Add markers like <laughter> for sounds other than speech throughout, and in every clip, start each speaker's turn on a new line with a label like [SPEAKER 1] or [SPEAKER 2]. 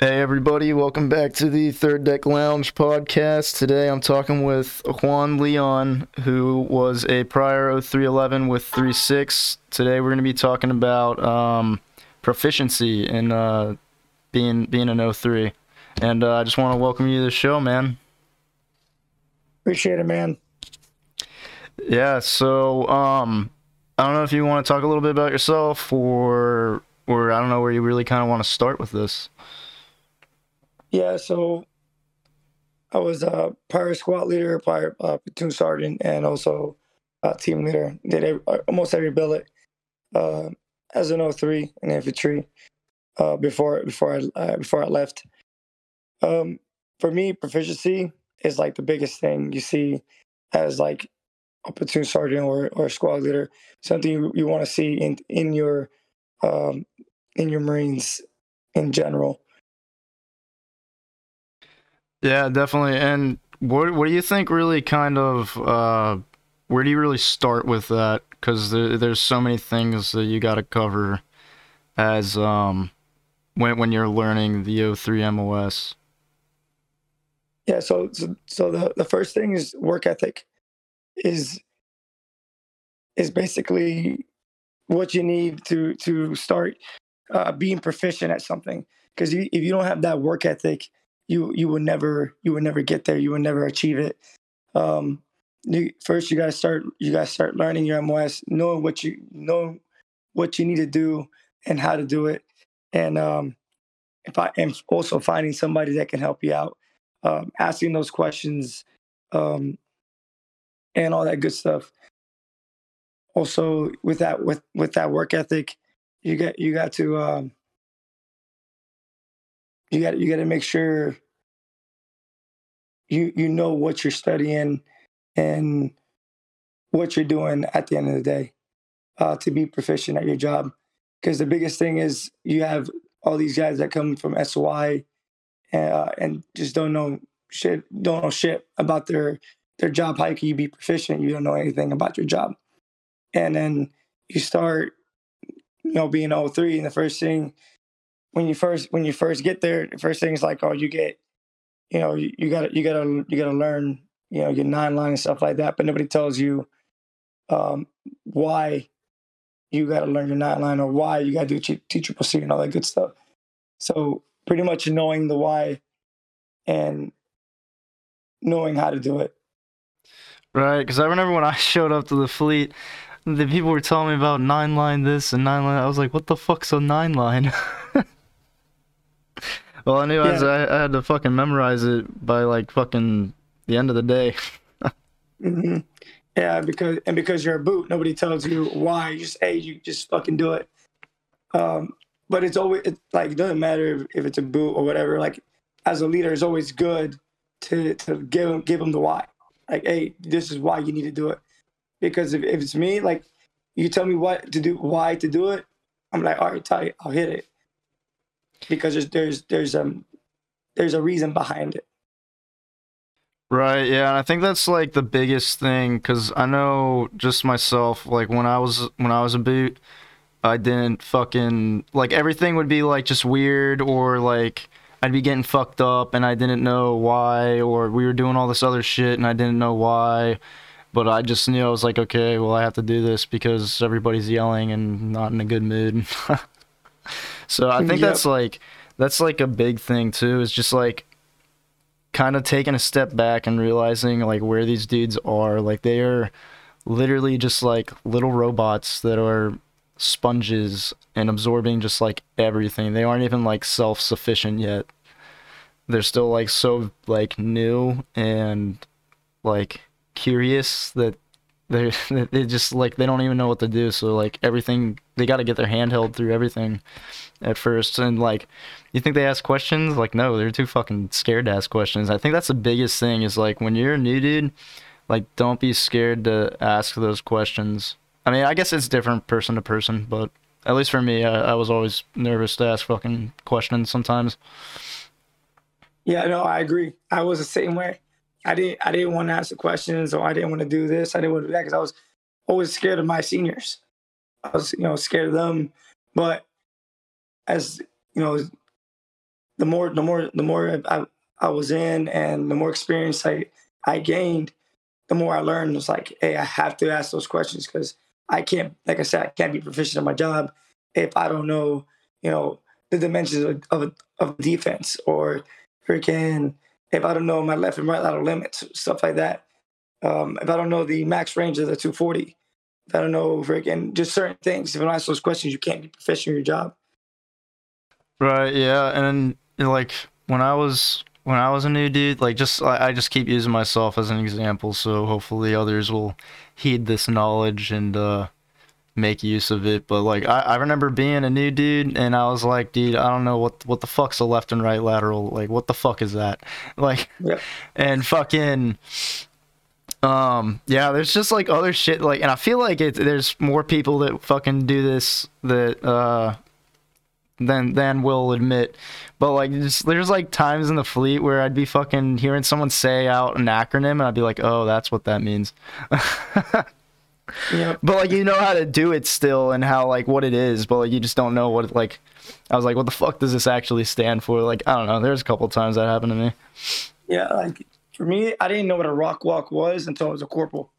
[SPEAKER 1] Hey, everybody, welcome back to the Third Deck Lounge podcast. Today I'm talking with Juan Leon, who was a prior 0311 with 36. Today we're going to be talking about um, proficiency in uh, being being an 03. And uh, I just want to welcome you to the show, man.
[SPEAKER 2] Appreciate it, man.
[SPEAKER 1] Yeah, so um, I don't know if you want to talk a little bit about yourself or or I don't know where you really kind of want to start with this.
[SPEAKER 2] Yeah, so I was a prior squad leader, prior uh, platoon sergeant, and also a team leader. Did every, uh, almost every billet uh, as an 03 in infantry uh, before before I uh, before I left. Um, for me, proficiency is like the biggest thing you see as like a platoon sergeant or, or squad leader. Something you, you want to see in in your um, in your Marines in general.
[SPEAKER 1] Yeah, definitely. And what what do you think really kind of uh, where do you really start with that? Because there, there's so many things that you got to cover as um when when you're learning the 03 MOS.
[SPEAKER 2] Yeah, so so, so the, the first thing is work ethic is is basically what you need to to start uh, being proficient at something. Because if you don't have that work ethic, you you will never you will never get there. You will never achieve it. Um, you, first, you got to start. You got to start learning your MOS, knowing what you know, what you need to do, and how to do it. And um, if I am also finding somebody that can help you out, um, asking those questions, um, and all that good stuff. Also, with that with with that work ethic, you got you got to um, you got you got to make sure you you know what you're studying and what you're doing at the end of the day uh, to be proficient at your job. Because the biggest thing is you have all these guys that come from SOI uh, and just don't know shit, don't know shit about their their job. How can you be proficient? You don't know anything about your job, and then you start, you know, being 03 and the first thing when you first when you first get there, the first thing is like, oh, you get, you know, you, you gotta you gotta you gotta learn, you know, your nine line and stuff like that. But nobody tells you um, why you gotta learn your nine line or why you gotta do T triple C and all that good stuff. So pretty much knowing the why and knowing how to do it.
[SPEAKER 1] Right, because I remember when I <laughs> showed up to the fleet, the people were telling me about nine line this and nine line. I was like, what the fuck's a nine line? <laughs> Well, I knew yeah. I, was, I, I, had to fucking memorize it by like fucking the end of the day.
[SPEAKER 2] mm-hmm. Yeah, because and because you're a boot, nobody tells you why. You just hey, you just fucking do it. Um, but it's always it, like it doesn't matter if, if, it's a boot or whatever. Like as a leader, it's always good to to give them give them the why. Like hey, this is why you need to do it. Because if, if it's me, like you tell me what to do, why to do it, I'm like all right, tight, I'll hit it because there's there's there's um there's a reason behind it.
[SPEAKER 1] Right, yeah, and I think that's like the biggest thing because I know just myself, like when I was when I was a boot, I didn't fucking like everything would be like just weird or like I'd be getting fucked up and I didn't know why, or we were doing all this other shit and I didn't know why. But I just knew I was like, okay, well, I have to do this because everybody's yelling and not in a good mood. <laughs> So I think yep. that's like that's like a big thing too. Is just like kind of taking a step back and realizing like where these dudes are. Like they are literally just like little robots that are sponges and absorbing just like everything. They aren't even like self sufficient yet. They're still like so like new and like curious that they <laughs> they just like they don't even know what to do. So like everything they got to get their hand held through everything at first. And like, you think they ask questions? Like, no, they're too fucking scared to ask questions. I think that's the biggest thing is like when you're a new dude, like don't be scared to ask those questions. I mean, I guess it's different person to person, but at least for me, I, I was always nervous to ask fucking questions sometimes.
[SPEAKER 2] Yeah, no, I agree. I was the same way. I didn't, I didn't want to ask the questions, or I didn't want to do this. I didn't want to do that because I was always scared of my seniors. I was, you know, scared of them. But as you know, the more the more the more I, I was in and the more experience I I gained, the more I learned. It's like, hey, I have to ask those questions because I can't, like I said, I can't be proficient in my job if I don't know, you know, the dimensions of of, of defense or freaking if I don't know my left and right lateral limits, stuff like that. Um, if I don't know the max range of the 240, if I don't know freaking just certain things, if I don't ask those questions, you can't be professional in your job.
[SPEAKER 1] Right. Yeah. And like when I was when I was a new dude, like just I, I just keep using myself as an example, so hopefully others will heed this knowledge and uh, make use of it. But like I, I remember being a new dude, and I was like, dude, I don't know what what the fuck's a left and right lateral. Like, what the fuck is that? <laughs> Like,
[SPEAKER 2] Yep.
[SPEAKER 1] and fucking. Um, yeah, there's just like other shit like, and I feel like it. There's more people that fucking do this that uh than than will admit. But like, just, there's like times in the fleet where I'd be fucking hearing someone say out an acronym, and I'd be like, oh, that's what that means. <laughs>
[SPEAKER 2] Yep.
[SPEAKER 1] But like, you know how to do it still, and how like what it is, but like you just don't know what it, like. I was like, what the fuck does this actually stand for? Like, I don't know. There's a couple times that happened to me.
[SPEAKER 2] Yeah, like for me, I didn't know what a rock walk was until I was a corporal.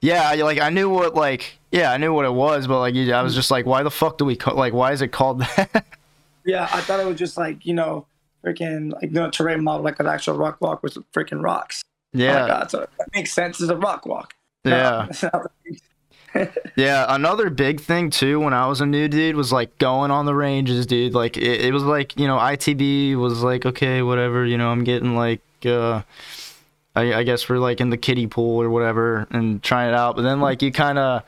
[SPEAKER 1] Yeah, I, like I knew what like yeah I knew what it was, but like you- I was just like, why the fuck do we call like why is it called that? <laughs>
[SPEAKER 2] Yeah, I thought it was just like you know, freaking like you know, terrain model like an actual rock walk with freaking rocks. Oh
[SPEAKER 1] yeah,
[SPEAKER 2] God, so that makes sense. It's a rock walk.
[SPEAKER 1] Yeah.
[SPEAKER 2] that's not what it means.
[SPEAKER 1] Yeah, another big thing too when I was a new dude was like going on the ranges, dude. Like it, it was like you know ITB was like okay, whatever. You know I'm getting like uh, I, I guess we're like in the kiddie pool or whatever and trying it out. But then like you kind of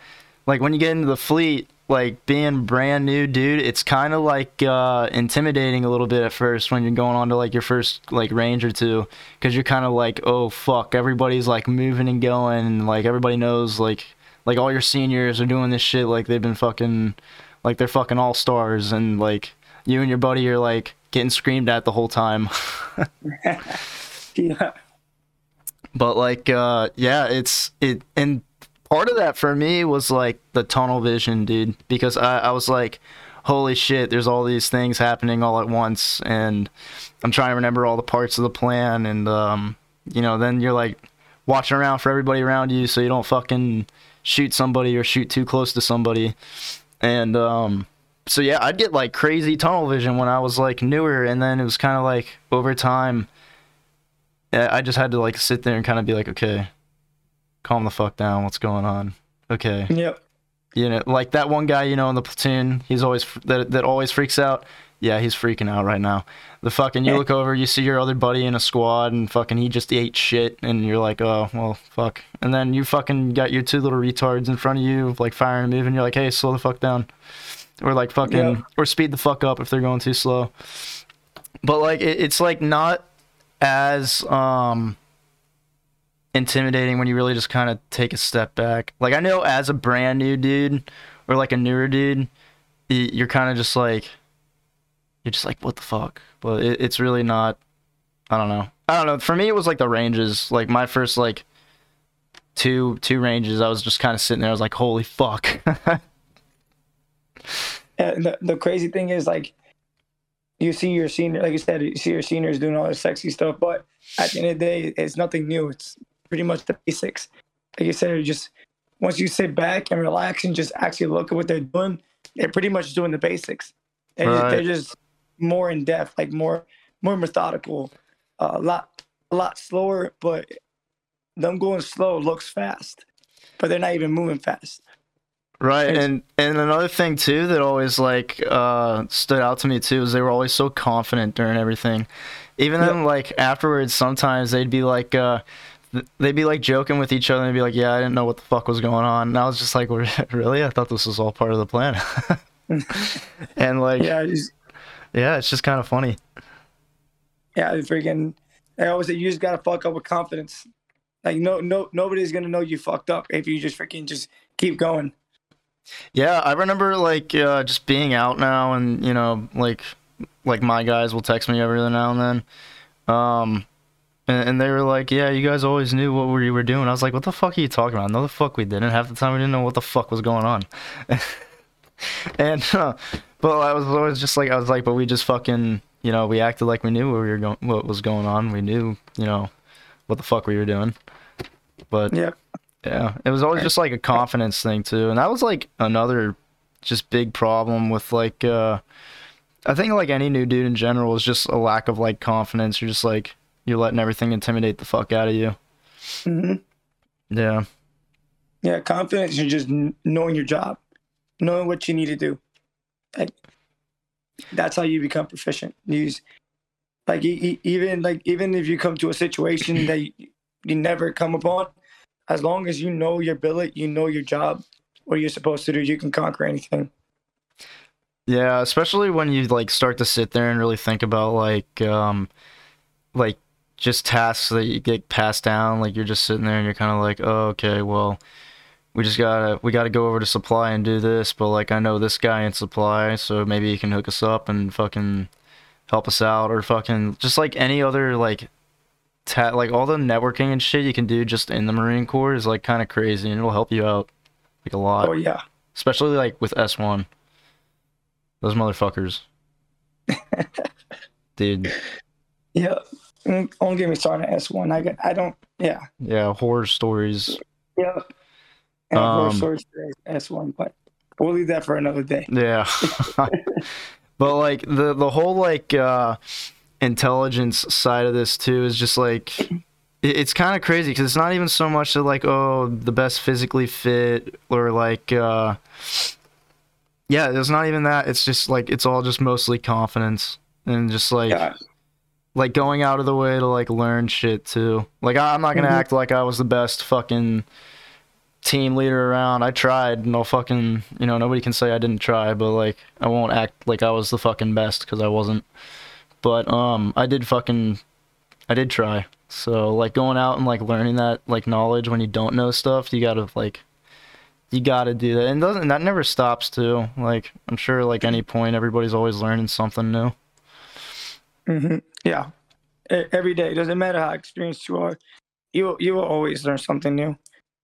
[SPEAKER 1] like when you get into the fleet, like being brand new, dude, it's kind of like uh, intimidating a little bit at first when you're going on to like your first like range or two, because you're kind of like oh fuck, everybody's like moving and going, and like everybody knows like like all your seniors are doing this shit like they've been fucking like they're fucking all stars and like you and your buddy are like getting screamed at the whole time. <laughs> <laughs>
[SPEAKER 2] Yeah,
[SPEAKER 1] but like uh yeah it's it and part of that for me was like the tunnel vision dude because i, I was like holy shit there's all these things happening all at once and i'm trying to remember all the parts of the plan and um you know then you're like watching around for everybody around you so you don't fucking shoot somebody or shoot too close to somebody. And um so yeah i'd get like crazy tunnel vision when i was like newer and then it was kind of like over time I I just had to like sit there and kind of be like, okay, calm the fuck down. What's going on? Okay,
[SPEAKER 2] yep,
[SPEAKER 1] you know, like that one guy, you know, in the platoon, he's always that that always freaks out. Yeah, he's freaking out right now. The fucking you look over, you see your other buddy in a squad, and fucking he just ate shit, and you're like, oh well, fuck. And then you fucking got your two little retards in front of you, like firing and moving. You're like, hey, slow the fuck down, or like fucking, or speed the fuck up if they're going too slow. But like, it, it's like not as um intimidating when you really just kind of take a step back. Like I know as a brand new dude or like a newer dude, you're kind of just like you're just like what the fuck. But it, it's really not. I don't know. I don't know. For me, it was like the ranges. Like my first like two two ranges, I was just kind of sitting there. I was like, holy fuck. <laughs>
[SPEAKER 2] And the, the crazy thing is, like, you see your senior, like you said, you see your seniors doing all this sexy stuff, but at the end of the day, it's nothing new. It's pretty much the basics. Like you said, just once you sit back and relax and just actually look at what they're doing, they're pretty much doing the basics. They're, just, they're just more in depth, like more more methodical, uh, a lot a lot slower, but them going slow looks fast, but they're not even moving fast.
[SPEAKER 1] Right,
[SPEAKER 2] It's-
[SPEAKER 1] and and another thing too that always like uh, stood out to me too is they were always so confident during everything. Even then, like afterwards, sometimes they'd be like, uh, they'd be like joking with each other and be like, "Yeah, I didn't know what the fuck was going on." And I was just like, <laughs> "Really? I thought this was all part of the plan." <laughs> and like, yeah,
[SPEAKER 2] Yeah,
[SPEAKER 1] it's just kind of funny.
[SPEAKER 2] Yeah, freaking. I always say you just gotta fuck up with confidence. Like no, no, nobody's gonna know you fucked up if you just freaking just keep going.
[SPEAKER 1] Yeah, I remember like uh, just being out now, and you know, like like my guys will text me every now and then, um, and, and they were like, "Yeah, you guys always knew what we were doing." I was like, "What the fuck are you talking about?" No, the fuck we didn't. Half the time we didn't know what the fuck was going on, <laughs> and <laughs> uh, but I was always just like, I was like, but we just fucking you know, we acted like we knew what we were going, what was going on. We knew, you know, what the fuck we were doing. But
[SPEAKER 2] Yeah.
[SPEAKER 1] yeah, it was always just like a confidence thing too, and that was like another just big problem with like uh I think like any new dude in general is just a lack of like confidence. You're just like you're letting everything intimidate the fuck out of you.
[SPEAKER 2] hmm
[SPEAKER 1] Yeah.
[SPEAKER 2] Yeah, confidence is just knowing your job, knowing what you need to do. Like, that's how you become proficient. Use like even like even if you come to a situation that you, you never come upon, as long as you know your billet, you know your job, what you're supposed to do, you can conquer anything.
[SPEAKER 1] Yeah, especially when you like start to sit there and really think about like um like just tasks that you get passed down, like you're just sitting there and you're kind of like, "Oh, okay, well, we just gotta we gotta go over to supply and do this, but like I know this guy in supply, so maybe he can hook us up and fucking help us out or fucking just like any other like ta- like all the networking and shit you can do just in the Marine Corps is like kind of crazy and it'll help you out like a lot,
[SPEAKER 2] Oh yeah,
[SPEAKER 1] especially like with S1. Those motherfuckers. <laughs> Dude,
[SPEAKER 2] yeah. Mm, Don't get me started on S one. I get, I don't. Yeah,
[SPEAKER 1] yeah, horror stories.
[SPEAKER 2] yeah. And
[SPEAKER 1] Um,
[SPEAKER 2] course, stories S one, but we'll leave that for another day.
[SPEAKER 1] Yeah. <laughs> but like the the whole like uh intelligence side of this too is just like it's kind of crazy because it's not even so much that like oh the best physically fit or like uh yeah it's not even that it's just like it's all just mostly confidence and just like
[SPEAKER 2] Yeah,
[SPEAKER 1] like going out of the way to like learn shit too. Like I, I'm not gonna
[SPEAKER 2] Mhm.
[SPEAKER 1] act like I was the best fucking team leader around. I tried, no fucking, you know, nobody can say I didn't try, but like I won't act like I was the fucking best because I wasn't. But um, I did fucking, I did try. So like going out and like learning that like knowledge when you don't know stuff, you gotta like. You gotta do that, and doesn't that never stops too? Like I'm sure, like any point, everybody's always learning something new.
[SPEAKER 2] Hmm Yeah. Every day. Doesn't matter how experienced you are. You will- you will always learn something new.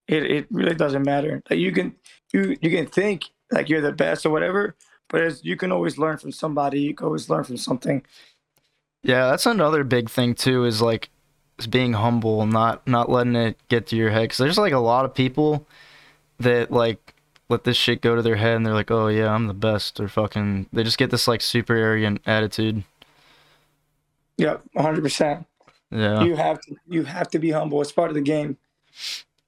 [SPEAKER 2] It it really doesn't matter. Like you can you you can think like you're the best or whatever, but you can always learn from somebody. You can always learn from something.
[SPEAKER 1] Yeah, that's another big thing too. Is like is being humble, not not letting it get to your head. Because there's like a lot of people that like let this shit go to their head, and they're like, "Oh yeah, I'm the best," or fucking. They just get this like super arrogant attitude.
[SPEAKER 2] Yeah, 100. percent
[SPEAKER 1] Yeah,
[SPEAKER 2] You have to you have to be humble. It's part of the game.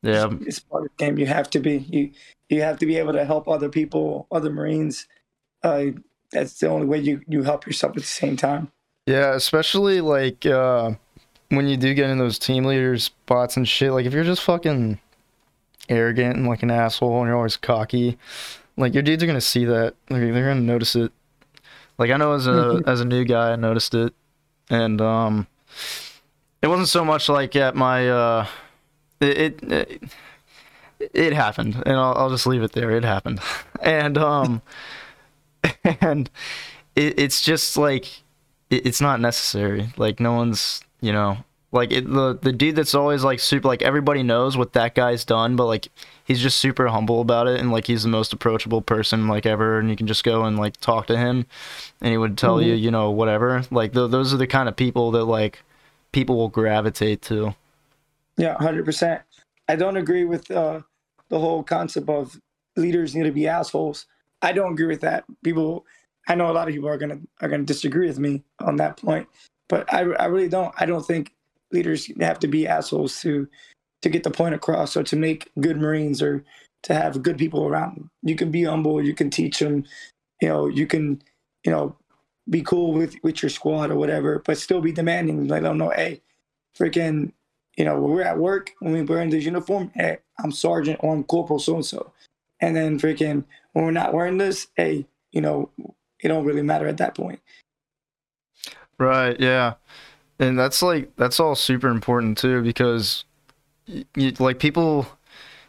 [SPEAKER 1] yeah,
[SPEAKER 2] It's part of the game. You have to be you you have to be able to help other people, other Marines. Uh, that's the only way you you help yourself at the same time.
[SPEAKER 1] yeah. Especially like uh, when you do get in those team leader spots and shit. Like if you're just fucking arrogant and like an asshole, and you're always cocky, like your dudes are gonna see that. Like, they're gonna notice it. Like I know as a
[SPEAKER 2] Mhm.
[SPEAKER 1] as a new guy, I noticed it, and um, it wasn't so much like at my uh, it it, it happened, and I'll I'll just leave it there. It happened, <laughs> and um, <laughs> and it, it's just like it, it's not necessary. Like no one's you know like it, the the dude that's always like super like everybody knows what that guy's done, but like he's just super humble about it and like he's the most approachable person like ever and you can just go and like talk to him and he would tell you you know whatever like th- those are the kind of people that like people will gravitate to
[SPEAKER 2] Yeah, hundred percent. I don't agree with uh, the whole concept of leaders need to be assholes. I don't agree with that. People, I know a lot of people are gonna are gonna disagree with me on that point, but I I really don't. I don't think leaders have to be assholes to to get the point across or to make good Marines or to have good people around them. You can be humble. You can teach them. You know, you can you know be cool with with your squad or whatever, but still be demanding. Let them know, hey, freaking you know, when we're at work, when we wearing this uniform, hey, I'm sergeant or I'm corporal so and so. And then freaking when we're not wearing this, hey, you know, it don't really matter at that point.
[SPEAKER 1] right yeah and that's like that's all super important too because y y like people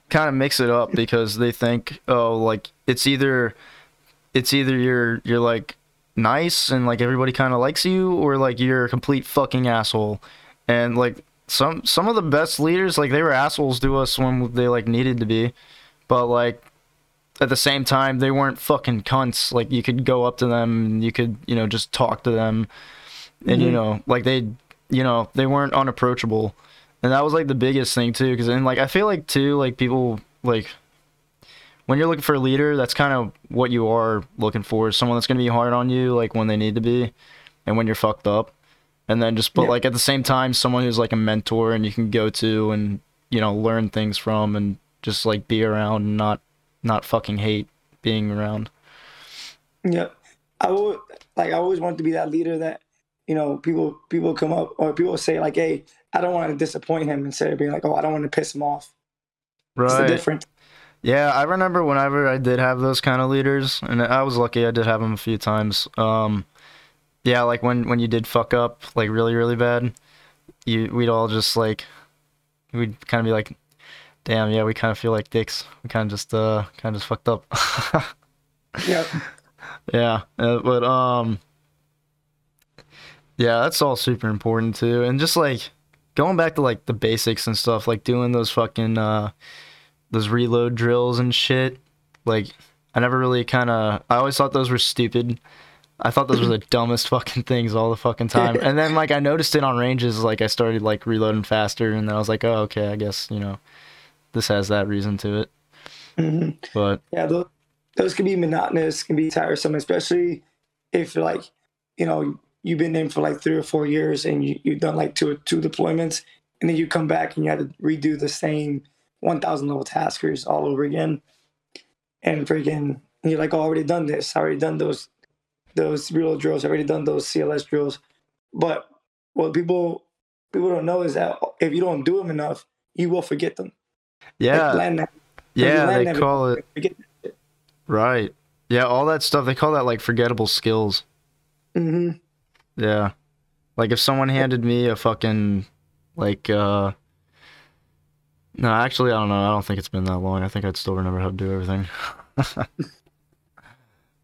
[SPEAKER 1] kind of mix it up because they think oh like it's either it's either you're you're like nice and like everybody kind of likes you or like you're a complete fucking asshole. And like some some of the best leaders like they were assholes to us when they like needed to be. But like at the same time they weren't fucking cunts. Like you could go up to them and you could you know just talk to them. And you
[SPEAKER 2] Mhm.
[SPEAKER 1] know, like they, you know, they weren't unapproachable, and that was like the biggest thing too. Because then, like, I feel like too, like people like when you're looking for a leader, that's kind of what you are looking for. is Someone that's gonna be hard on you, like when they need to be, and when you're fucked up, and then just but
[SPEAKER 2] Yeah.
[SPEAKER 1] like at the same time, someone who's like a mentor and you can go to and you know learn things from and just like be around and not not fucking hate being around.
[SPEAKER 2] Yeah, I would like. I always wanted to be that leader that you know people people come up or people say like, "Hey, I don't want to disappoint him," instead of being like, "Oh, I don't want to piss him off." It's
[SPEAKER 1] Right.
[SPEAKER 2] difference.
[SPEAKER 1] Yeah, I remember whenever I did have those kind of leaders, and I was lucky I did have them a few times. Um, yeah, like when when you did fuck up like really really bad, you we'd all just like we'd kind of be like, damn, yeah, we kind of feel like dicks. We kind of just uh kind of just fucked up. <laughs>
[SPEAKER 2] Yeah,
[SPEAKER 1] yeah, uh, but um, yeah, that's all super important too, and just like going back to like the basics and stuff, like doing those fucking uh those reload drills and shit. Like I never really kind of I always thought those were stupid. I thought those were the <laughs> dumbest fucking things all the fucking time. And then like I noticed it on ranges, like I started like reloading faster, and then I was like, oh okay, I guess you know this has that reason to it.
[SPEAKER 2] hmm
[SPEAKER 1] But
[SPEAKER 2] yeah. Those those can be monotonous, can be tiresome, especially if like you know you've been in for like three or four years and you, you've done like two two deployments, and then you come back and you have to redo the same one thousand level taskers all over again, and freaking you're like, oh, I already done this. I already done those those real drills. I already done those CLS drills. But what people people don't know is that if you don't do them enough, you will forget them.
[SPEAKER 1] yeah,
[SPEAKER 2] Like land nav-
[SPEAKER 1] yeah,
[SPEAKER 2] land
[SPEAKER 1] they
[SPEAKER 2] nav-
[SPEAKER 1] call it right. Yeah, all that stuff they call that like forgettable skills.
[SPEAKER 2] Mm hmm
[SPEAKER 1] Yeah. Like if someone handed me a fucking like uh No, actually I don't know. I don't think it's been that long. I think I'd still remember how to do everything. <laughs>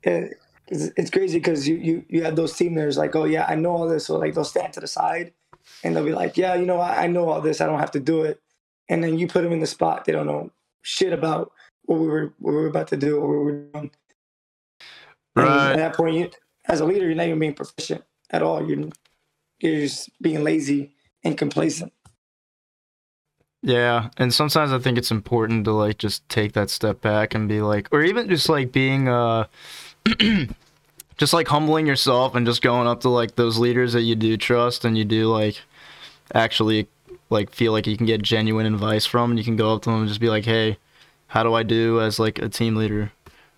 [SPEAKER 2] it, it's, it's crazy because you, you you have those team members like, oh yeah, I know all this. So like they'll stand to the side and they'll be like, yeah, you know, I, I know all this. I don't have to do it. And then you put them in the spot. They don't know shit about what we were what we were about to do or what we were doing.
[SPEAKER 1] Right.
[SPEAKER 2] at that point, you, as a leader, you're not even being proficient at all. You're you're just being lazy and complacent.
[SPEAKER 1] Yeah, and sometimes I think it's important to like just take that step back and be like or even just like being uh <clears throat> just like humbling yourself and just going up to like those leaders that you do trust and you do like actually like feel like you can get genuine advice from and you can go up to them and just be like, "Hey, how do I do as like a team leader?"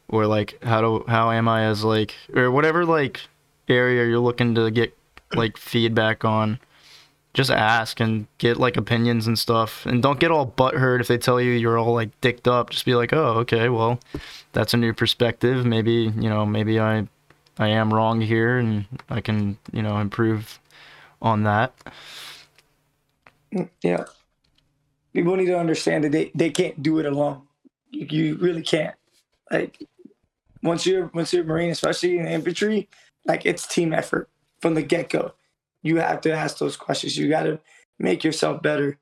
[SPEAKER 1] Or like how do how am I as like or whatever like area you're looking to get like <clears throat> feedback on just ask and get like opinions and stuff and don't get all butthurt if they tell you you're all like dicked up just be like oh okay well that's a new perspective maybe you know maybe i i am wrong here and i can you know improve on that mm,
[SPEAKER 2] Yeah. People need to understand that they, they can't do it alone. You, you really can't. Like once you're once you're a Marine, especially in infantry, like it's team effort from the get go. You have to ask those questions. You got to make yourself better.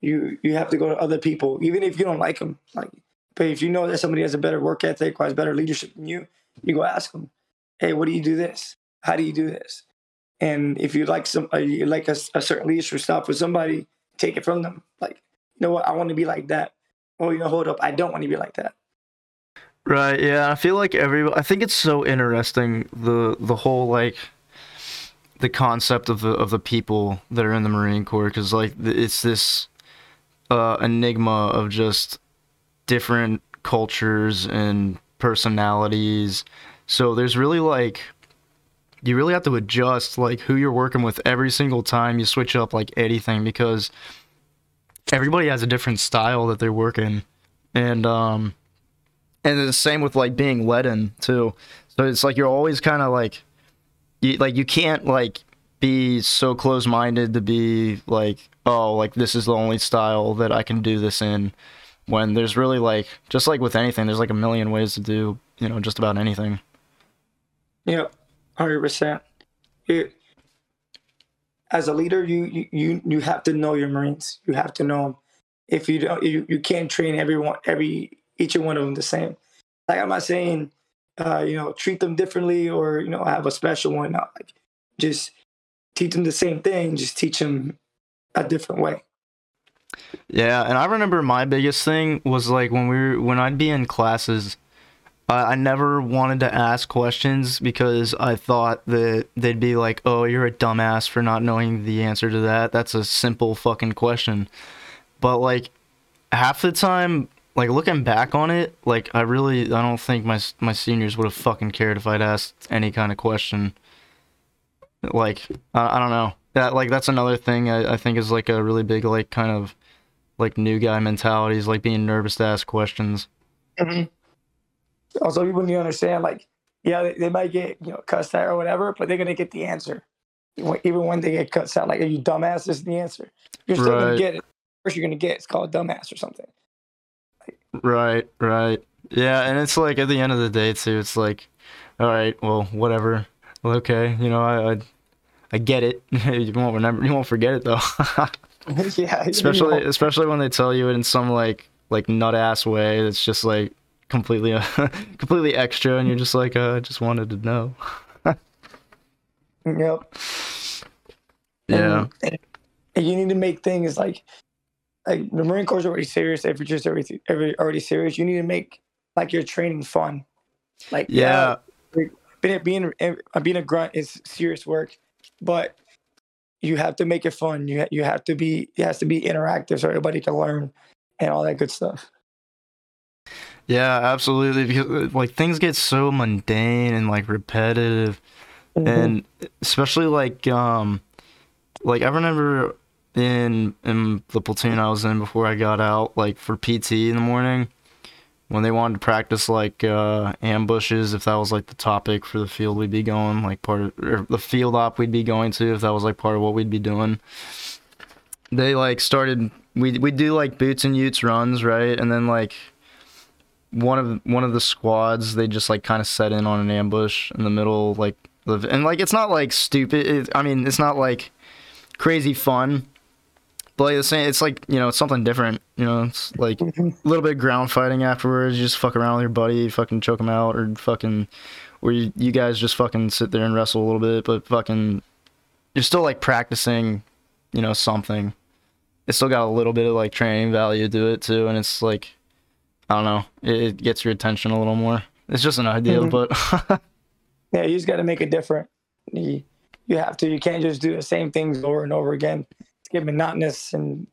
[SPEAKER 2] You you have to go to other people, even if you don't like them. Like, but if you know that somebody has a better work ethic or has better leadership than you, you go ask them. Hey, what do you do this? How do you do this? And if you like some, uh, you like a, a certain leadership style for somebody, take it from them. Like, you know what? I want to be like that. Oh, you know, hold up. I don't want to be like that.
[SPEAKER 1] Right yeah i feel like every i think it's so interesting the the whole like the concept of the of the people that are in the marine corps because like it's this uh enigma of just different cultures and personalities. So there's really like you really have to adjust like who you're working with every single time you switch up like anything because everybody has a different style that they're working. And um and the same with like being led in too. So it's like you're always kind of like you like you can't like be so close-minded to be like oh like this is the only style that I can do this in when there's really like just like with anything there's like a million ways to do you know just about anything
[SPEAKER 2] Yeah, hundred percent. As a leader, you you you you have to know your Marines. You have to know them. If you don't, you, you can't train everyone, every each and one of them the same. Like I'm not saying, uh, you know, treat them differently or you know have a special one. No, like just teach them the same thing, just teach them a different way.
[SPEAKER 1] Yeah, and I remember my biggest thing was like when we were when I'd be in classes, I, I never wanted to ask questions because I thought that they'd be like, "Oh, you're a dumbass for not knowing the answer to that. That's a simple fucking question." But like half the time, like looking back on it, like I really I don't think my my seniors would have fucking cared if I'd asked any kind of question. Like I, I don't know that like that's another thing I, I think is like a really big like kind of like new guy mentality is like being nervous to ask questions.
[SPEAKER 2] Mm-hmm. Also, people need to understand, like, yeah, they, they, might get you know cussed out or whatever, but they're gonna get the answer, even when they get cussed out. Like, are you dumbass? This is the answer. You're still right. gonna get it. First, you're gonna get it's called dumbass or something.
[SPEAKER 1] Right, right, yeah, and it's like at the end of the day too. It's like, all right, well, whatever. Well, okay, you know, I, I, I get it. <laughs> you won't remember. You won't forget it though. <laughs>
[SPEAKER 2] yeah, <laughs>
[SPEAKER 1] especially especially when they tell you it in some like like nut ass way. It's just like completely uh, completely extra, and you're just like, uh, I just wanted to know.
[SPEAKER 2] yep.
[SPEAKER 1] Yeah.
[SPEAKER 2] And, and, you need to make things like like the Marine Corps is already serious. You're just already, already serious, you need to make like your training fun. Like
[SPEAKER 1] yeah,
[SPEAKER 2] yeah being being being a grunt is serious work, but you have to make it fun. You you have to be it has to be interactive so everybody can learn and all that good stuff.
[SPEAKER 1] Yeah, absolutely. Because uh, like things get so mundane and like repetitive, mm-hmm. and especially like um, like I remember in in the platoon I was in before I got out, like for PT in the morning when they wanted to practice like uh, ambushes, if that was like the topic for the field we'd be going, like part of the field op we'd be going to, if that was like part of what we'd be doing. They like started we we do like boots and utes runs, right? And then like one of one of the squads, they just like kind of set in on an ambush in the middle, like and like it's not like stupid. It, I mean, it's not like crazy fun like the same, it's like you know, it's something different. You know, it's like mm-hmm. a little bit of ground fighting afterwards. You just fuck around with your buddy, fucking choke him out, or fucking, or you, you guys just fucking sit there and wrestle a little bit, but fucking, you're still like practicing, you know, something. It's still got a little bit of like training value to it too, and it's like, I don't know, it, it gets your attention a little more. It's just an idea, mm-hmm. but <laughs>
[SPEAKER 2] yeah, you just got to make it different. You, you have to. You can't just do the same things over and over again get monotonous and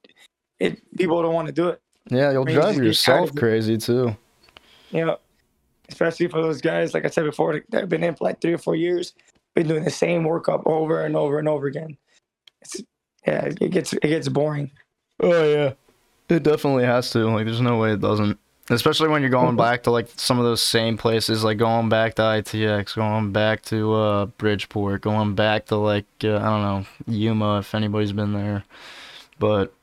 [SPEAKER 2] it people don't want to do it.
[SPEAKER 1] Yeah, you'll I mean, drive you yourself crazy too.
[SPEAKER 2] You know, especially for those guys, like I said before, that have been in for like three or four years, been doing the same workup over and over and over again. It's yeah, it gets it gets boring.
[SPEAKER 1] Oh yeah, it definitely has to. Like, there's no way it doesn't. Especially when you're going back to like some of those same places, like going back to ITX, going back to uh, Bridgeport, going back to like uh, I don't know Yuma if anybody's been there, but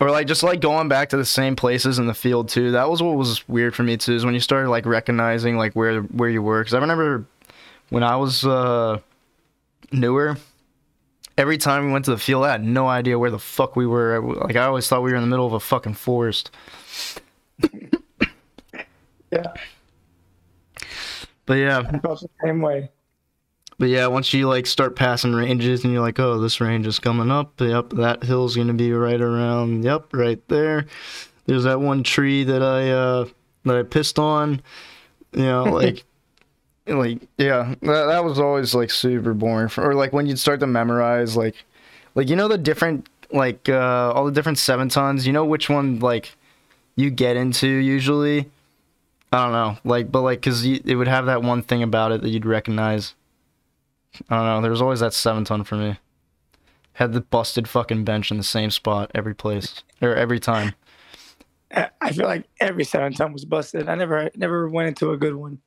[SPEAKER 1] or like just like going back to the same places in the field too. That was what was weird for me too, is when you started like recognizing like where where you were. Because I remember when I was uh, newer, every time we went to the field, I had no idea where the fuck we were. Like I always thought we were in the middle of a fucking forest.
[SPEAKER 2] Yeah.
[SPEAKER 1] But yeah.
[SPEAKER 2] I felt the same way.
[SPEAKER 1] But yeah, once you like start passing ranges and you're like, oh, this range is coming up. Yep, that hill's gonna be right around. Yep, right there. There's that one tree that I uh that I pissed on. You know, <laughs> like. like yeah that, that was always like super boring for, or like when you'd start to memorize like like you know the different like uh all the different seven tons you know which one like you get into usually. I don't know, like, but like, cause you, it would have that one thing about it that you'd recognize. I don't know. There was always that seven ton for me. Had the busted fucking bench in the same spot every place or every time. <laughs>
[SPEAKER 2] I feel like every seven ton was busted. I never, never went into a good one,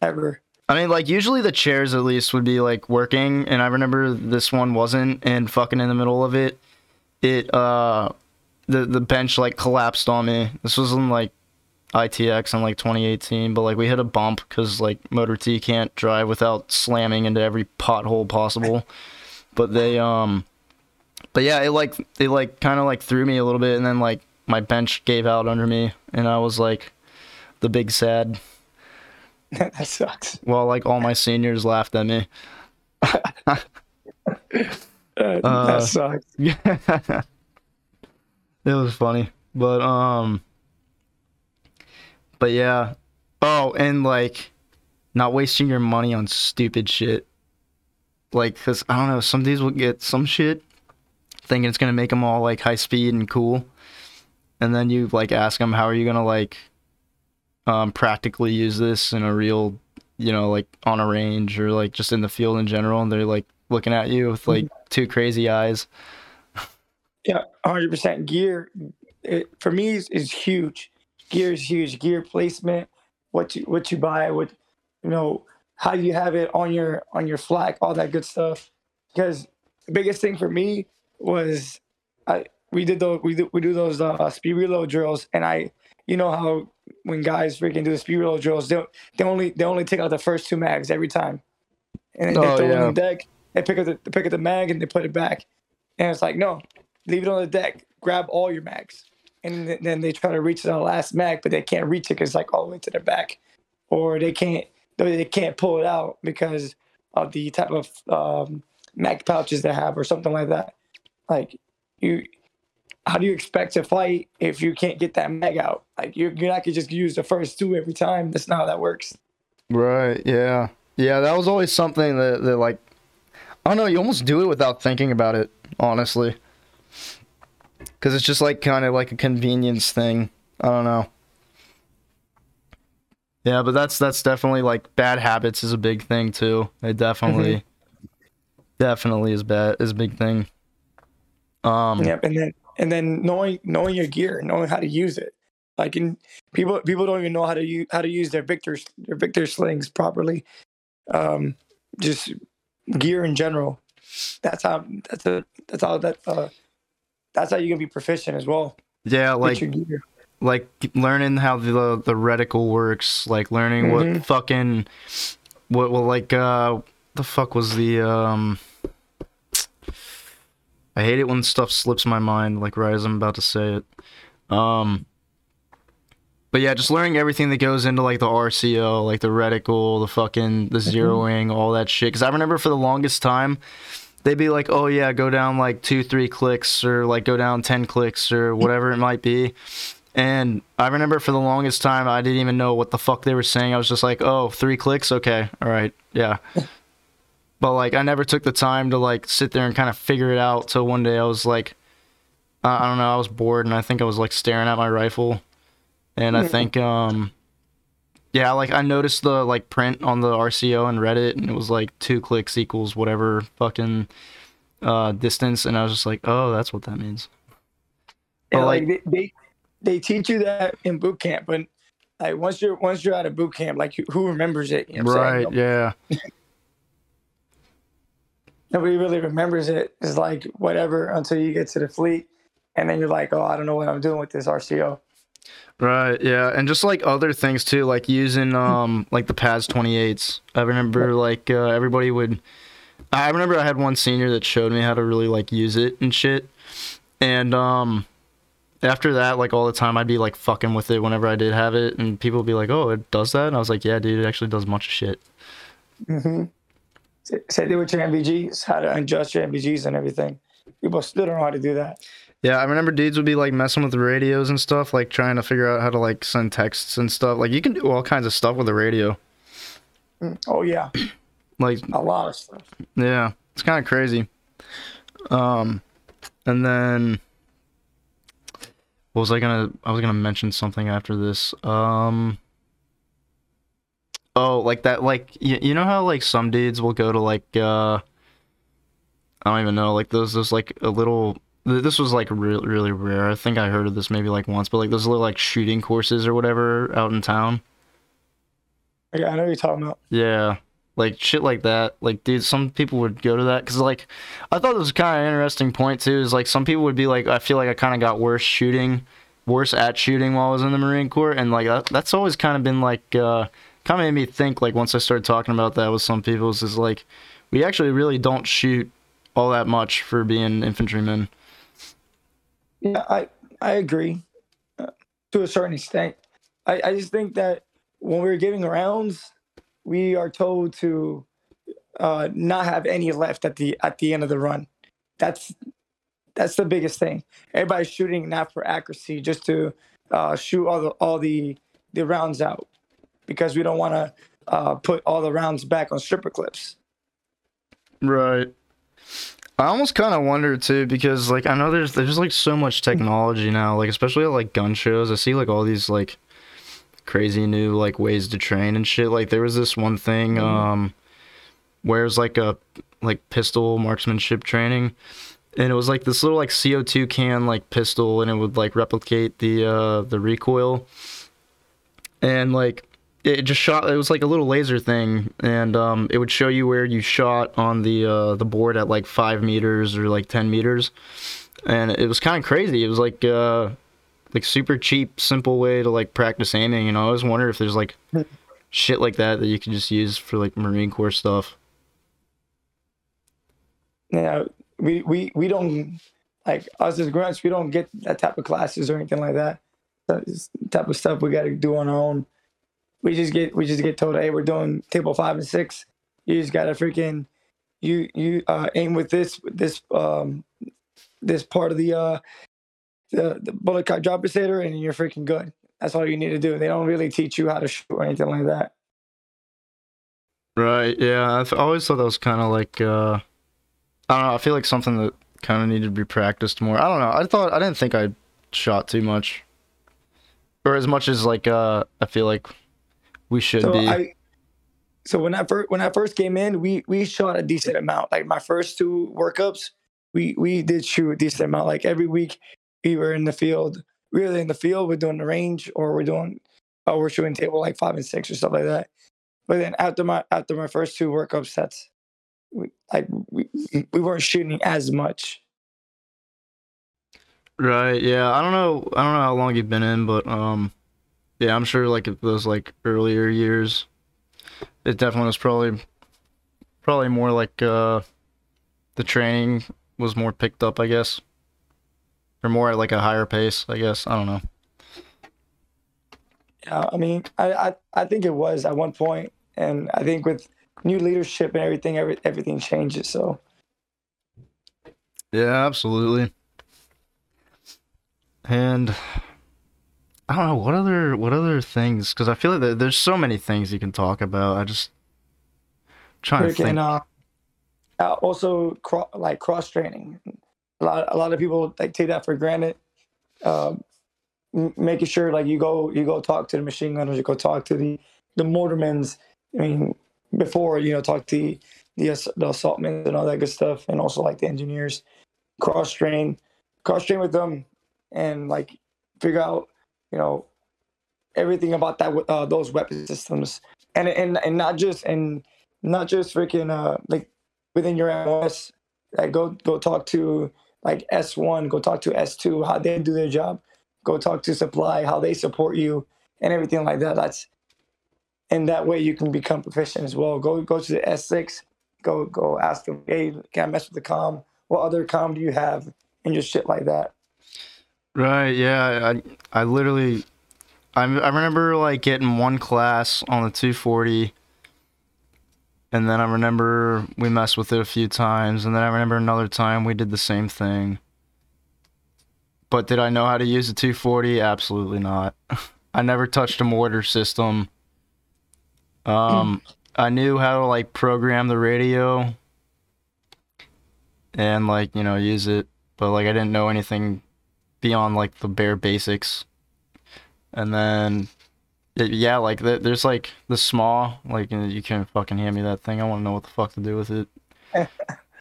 [SPEAKER 2] ever.
[SPEAKER 1] I mean, like usually the chairs at least would be like working, and I remember this one wasn't, and fucking in the middle of it, it uh the the bench like collapsed on me. This was in like ITX in like 2018, but like we hit a bump because like Motor T can't drive without slamming into every pothole possible. But they um, but yeah, it like it like kind of like threw me a little bit, and then like my bench gave out under me, and I was like the big sad. <laughs>
[SPEAKER 2] that sucks.
[SPEAKER 1] Well, like all my seniors laughed at me. <laughs>
[SPEAKER 2] Uh,
[SPEAKER 1] Uh,
[SPEAKER 2] that sucks. <laughs>
[SPEAKER 1] Yeah. It was funny. But um But yeah. Oh, and like not wasting your money on stupid shit. Like cuz I don't know, some dudes will get some shit thinking it's going to make them all like high speed and cool. And then you like ask them how are you going to like um practically use this in a real, you know, like on a range or like just in the field in general and they're like looking at you with like two crazy eyes.
[SPEAKER 2] Yeah, hundred percent. Gear it, for me is, is huge. Gear is huge. Gear placement, what you what you buy, what you know, how you have it on your on your flak, all that good stuff. Because the biggest thing for me was I we did those we do, we do those uh, speed reload drills, and I you know how when guys freaking do the speed reload drills, they they only they only take out the first two mags every time, and
[SPEAKER 1] Oh,
[SPEAKER 2] they throw it
[SPEAKER 1] yeah.
[SPEAKER 2] on the deck. They pick up the they pick up the mag and they put it back, and it's like no, leave it on the deck. Grab all your mags, and th- then they try to reach the last mag, but they can't reach it because it's like all the way to the back, or they can't they they can't pull it out because of the type of um, mag pouches they have or something like that. Like you, how do you expect to fight if you can't get that mag out? Like you're you're not gonna just use the first two every time. That's not how that works.
[SPEAKER 1] Right. Yeah. Yeah. That was always something that, that like, I don't know. You almost do it without thinking about it, honestly. Because it's just like kind of like a convenience thing. I don't know. Yeah, but that's that's definitely like bad habits is a big thing too. It definitely, definitely is bad is a big thing. Um.
[SPEAKER 2] Yep, and then and then knowing knowing your gear, knowing how to use it. Like in people people don't even know how to use how to use their Vickers their Vickers slings properly. Um, just gear in general. That's how that's a that's how that uh, that's how you can be proficient as well.
[SPEAKER 1] Yeah, like like learning how the the reticle works, like learning
[SPEAKER 2] Mhm.
[SPEAKER 1] what fucking what well like uh the fuck was the um I hate it when stuff slips my mind like right as I'm about to say it. Um but yeah, just learning everything that goes into like the RCO, like the reticle, the fucking the zeroing, all that shit. Because I remember for the longest time, they'd be like, "Oh yeah, go down like two, three clicks, or like go down ten clicks, or whatever it might be." And I remember for the longest time, I didn't even know what the fuck they were saying. I was just like, "Oh, three clicks, okay, all right, yeah." <laughs> but like, I never took the time to like sit there and kind of figure it out. Till one day, I was like, I I don't know, I was bored, and I think I was like staring at my rifle, and I think um. Yeah, like I noticed the like print on the RCO and read it, and it was like two clicks equals whatever fucking uh distance, and I was just like, oh, that's what that means.
[SPEAKER 2] Yeah,
[SPEAKER 1] but,
[SPEAKER 2] like, they, they they teach you that in boot camp, but like once you're once you're out of boot camp, like who remembers it? You know I'm saying?
[SPEAKER 1] right? Yeah. <laughs>
[SPEAKER 2] nobody really remembers it. It's like whatever until you get to the fleet, and then you're like, oh, I don't know what I'm doing with this RCO.
[SPEAKER 1] Right, yeah, and just like other things too, like using um like the PAS 28s. I remember like uh, everybody would. I remember I had one senior that showed me how to really like use it and shit, and um after that like all the time I'd be like fucking with it whenever I did have it, and people would be like, oh, it does that, and I was like, yeah, dude, it actually does much shit.
[SPEAKER 2] Mm-hmm. Same thing with your NVGs, how to adjust your NVGs and everything. People still don't know how to do that.
[SPEAKER 1] Yeah, I remember dudes would be like messing with the radios and stuff, like trying to figure out how to like send texts and stuff. Like you can do all kinds of stuff with a radio.
[SPEAKER 2] Mm, Oh yeah, <clears throat>
[SPEAKER 1] Like
[SPEAKER 2] a lot of stuff.
[SPEAKER 1] Yeah, it's kind of crazy. Um, and then what was I gonna? I was gonna mention something after this. Um, oh, like that, like you, you know how like some dudes will go to like uh, I don't even know, like those those like a little. Th- This was like really really rare. I think I heard of this maybe like once, but like those little like shooting courses or whatever out in town.
[SPEAKER 2] Yeah, I know what you're talking about.
[SPEAKER 1] Yeah, like shit like that. Like, dude, some people would go to that because, like, I thought this was kind of an interesting point too. Is like some people would be like, I feel like I kind of got worse shooting, worse at shooting while I was in the Marine Corps, and like that, that's always kind of been like, uh, kind of made me think. Like once I started talking about that with some people, is like, we actually really don't shoot all that much for being infantrymen.
[SPEAKER 2] Yeah, I I agree uh, to a certain extent. I, I just think that when we're giving rounds, we are told to uh, not have any left at the at the end of the run. That's that's the biggest thing. Everybody's shooting not for accuracy, just to uh, shoot all the all the the rounds out because we don't want to uh, put all the rounds back on stripper clips.
[SPEAKER 1] Right. I almost kind of wonder too because like I know there's there's like so much technology now, like especially at like gun shows. I see like all these like crazy new like ways to train and shit. Like there was this one thing
[SPEAKER 2] Mhm.
[SPEAKER 1] um where it's like a like pistol marksmanship training and it was like this little like CO2 can like pistol and it would like replicate the uh the recoil and like it just shot it was like a little laser thing and um it would show you where you shot on the uh the board at like five meters or like 10 meters and it was kind of crazy it was like uh like super cheap simple way to like practice aiming You know, i always wonder if there's like shit like that that you can just use for like marine corps stuff
[SPEAKER 2] Yeah, we we we don't like us as grunts. We don't get that type of classes or anything like that. That's the type of stuff we got to do on our own. We just get we just get told, hey, we're doing table five and six. You just gotta freaking you you uh, aim with this this um this part of the uh the, the bullet cock drop crusader and you're freaking good. That's all you need to do. They don't really teach you how to shoot or anything like that.
[SPEAKER 1] Right. Yeah. I've always thought that was kind of like uh, I don't know. I feel like something that kind of needed to be practiced more. I don't know. I thought I didn't think I shot too much, or as much as like uh, I feel like we should
[SPEAKER 2] so
[SPEAKER 1] be.
[SPEAKER 2] I so when I first when I first came in, we we shot a decent amount. Like my first two workups, we we did shoot a decent amount. Like every week, we were in the field. We were in the field. We're doing the range, or we're doing, oh, we're shooting table like five and six or stuff like that. But then after my after my first two workups, that's we, like we we weren't shooting as much.
[SPEAKER 1] Right. Yeah. I don't know. I don't know how long you've been in, but um, yeah, I'm sure like those like earlier years, it definitely was probably probably more like uh, the training was more picked up, I guess, or more at like a higher pace, I guess. I don't know.
[SPEAKER 2] Yeah, I mean, I, I I think it was at one point, and I think with new leadership and everything, every, everything changes. So.
[SPEAKER 1] Yeah, absolutely. And I don't know what other what other things because I feel like there- there's so many things you can talk about. I just trying to think.
[SPEAKER 2] freaking uh, uh, also cro- like cross training. A lot, a lot of people like take that for granted. Um, m- making sure like you go, you go talk to the machine gunners, you go talk to the the mortarmans. I mean, before you know, talk to the the, ass- the assaultmen and all that good stuff, and also like the engineers. Cross train, cross train with them, and like figure out, you know, everything about that uh, those weapon systems, and and and not just and not just freaking uh like within your MOS. Like go go talk to like S one, go talk to S two, how they do their job. Go talk to supply, how they support you, and everything like that. That's and that way you can become proficient as well. Go go to the S six, go go ask them, hey, can I mess with the com? What other com do you have? And just shit like that.
[SPEAKER 1] Right, yeah, I I literally I I remember like getting one class on the 240 and then I remember we messed with it a few times and then I remember another time we did the same thing. But did I know how to use the 240? Absolutely not. <laughs> I never touched a mortar system. Um I knew how to like program the radio and like, you know, use it, but like I didn't know anything beyond like the bare basics. And then, it, yeah, like the, there's like the SMAW, like you, know, you can fucking hand me that thing. I want to know what the fuck to do with it. <laughs>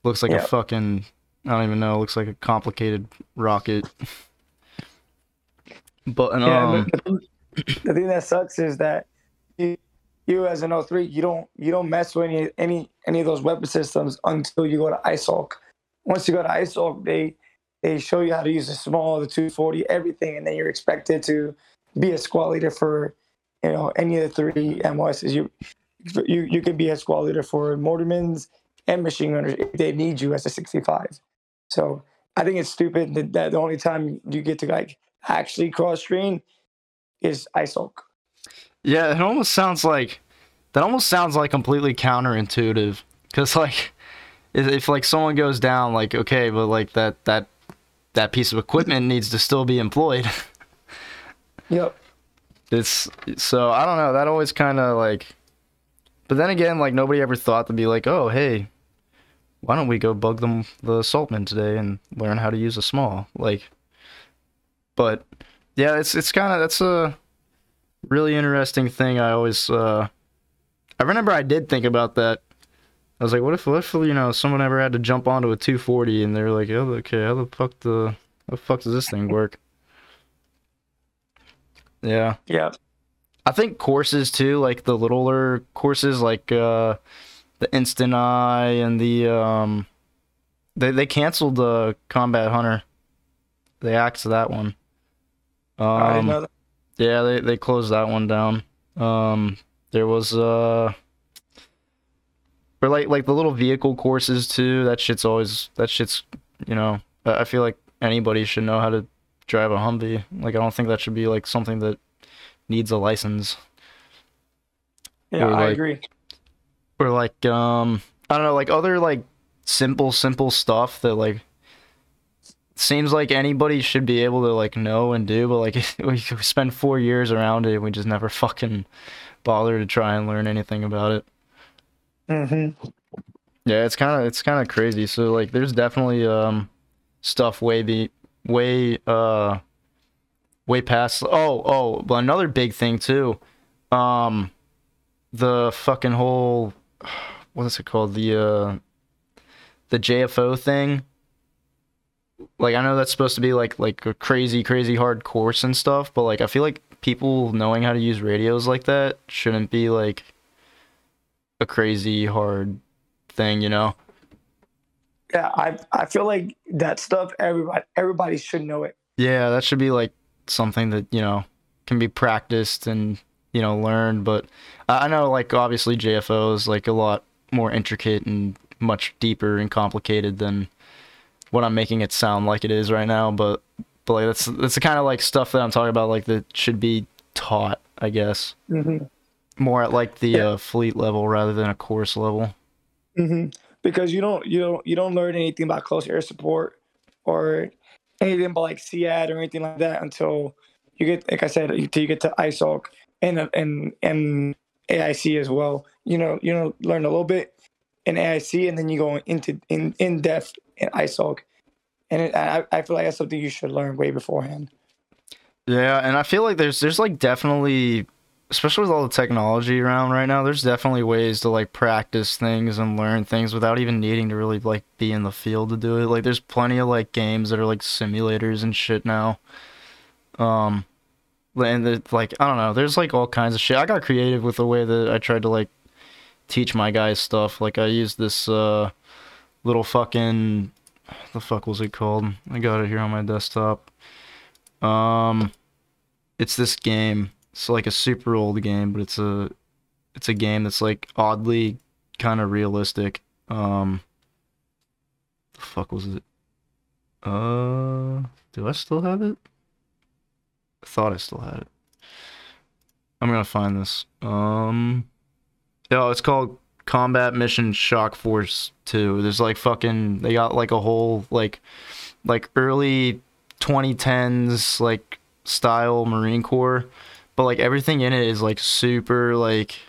[SPEAKER 1] looks like
[SPEAKER 2] Yeah.
[SPEAKER 1] a fucking, I don't even know. It looks like a complicated rocket. <laughs> But and,
[SPEAKER 2] Yeah,
[SPEAKER 1] um,
[SPEAKER 2] the, the thing that sucks is that you, you as an 03, you don't you don't mess with any any any of those weapon systems until you go to ISOC. Once you go to ISOC, they they show you how to use the SMAW, the 240, everything, and then you're expected to be a squad leader for you know any of the three MOSs. You you you can be a squad leader for mortarmans and machine gunners if they need you as a 65. So I think it's stupid that, that the only time you get to like actually cross train is ISOC.
[SPEAKER 1] Yeah, it almost sounds like that almost sounds like completely counterintuitive because like if, if like someone goes down, like okay, but like that that that piece of equipment needs to still be employed. <laughs>
[SPEAKER 2] Yep.
[SPEAKER 1] it's so I don't know. That always kind of like, but then again, like nobody ever thought to be like, oh hey, why don't we go bug them the saltman today and learn how to use a SMAW like. But yeah, it's it's kind of that's a really interesting thing. I always uh, I remember I did think about that. I was like, what if what if you know someone ever had to jump onto a 240 and they're like, oh, okay, how the fuck the how the fuck does this thing work? Yeah.
[SPEAKER 2] Yeah.
[SPEAKER 1] I think courses too, like the littler courses, like uh, the InstantEye and the um, they they canceled the Combat Hunter. They axed that one. Um,
[SPEAKER 2] I didn't know that.
[SPEAKER 1] yeah, they they closed that one down. Um, there was uh, or like like the little vehicle courses too. That shit's always that shit's you know I I feel like anybody should know how to drive a Humvee. Like I don't think that should be like something that needs a license
[SPEAKER 2] Yeah,
[SPEAKER 1] or
[SPEAKER 2] I
[SPEAKER 1] like-
[SPEAKER 2] agree.
[SPEAKER 1] or like um I don't know like other like simple simple stuff that like seems like anybody should be able to like know and do but like <laughs> we spend 4 years around it and we just never fucking bother to try and learn anything about it.
[SPEAKER 2] Hmm
[SPEAKER 1] Yeah, it's kind of it's kind of crazy. So like there's definitely um stuff way be way uh way past oh oh but another big thing too um the fucking whole <sighs> what is it called? The uh the JFO thing. Like I know that's supposed to be like like a crazy crazy hard course and stuff but like I feel like people knowing how to use radios like that shouldn't be like a crazy hard thing you know
[SPEAKER 2] Yeah, I I feel like that stuff. Everybody everybody should know it.
[SPEAKER 1] Yeah, that should be like something that, you know, can be practiced and, you know, learned. But I know, like, obviously JFO is like a lot more intricate and much deeper and complicated than what I'm making it sound like it is right now. But, but like, that's, that's the kind of like stuff that I'm talking about, like, that should be taught, I guess,
[SPEAKER 2] hmm
[SPEAKER 1] more at like the
[SPEAKER 2] Yeah.
[SPEAKER 1] uh, fleet level rather than a course level.
[SPEAKER 2] hmm Because you don't you don't you don't learn anything about close air support or anything about like CAD or anything like that until you get like I said until you get to ISOC and and and AIC as well. You know you know learn a little bit in AIC and then you go into in in depth in ISOC. And it, I I feel like that's something you should learn way beforehand.
[SPEAKER 1] Yeah, and I feel like there's there's like definitely especially with all the technology around right now, there's definitely ways to like practice things and learn things without even needing to really like be in the field to do it. Like there's plenty of like games that are like simulators and shit now. Um and the, like I don't know, there's like all kinds of shit. I got creative with the way that I tried to like teach my guys stuff. Like I used this uh little fucking the fuck was it called? I got it here on my desktop. Um, it's this game. It's like a super old game, but it's a it's a game that's like oddly kind of realistic. Um, the fuck was it? Uh, do I still have it? I thought I still had it. I'm gonna find this. Um, oh, it's called Combat Mission Shock Force 2. There's like fucking they got like a whole like like early 2010s like style Marine Corps, but like everything in it is like super like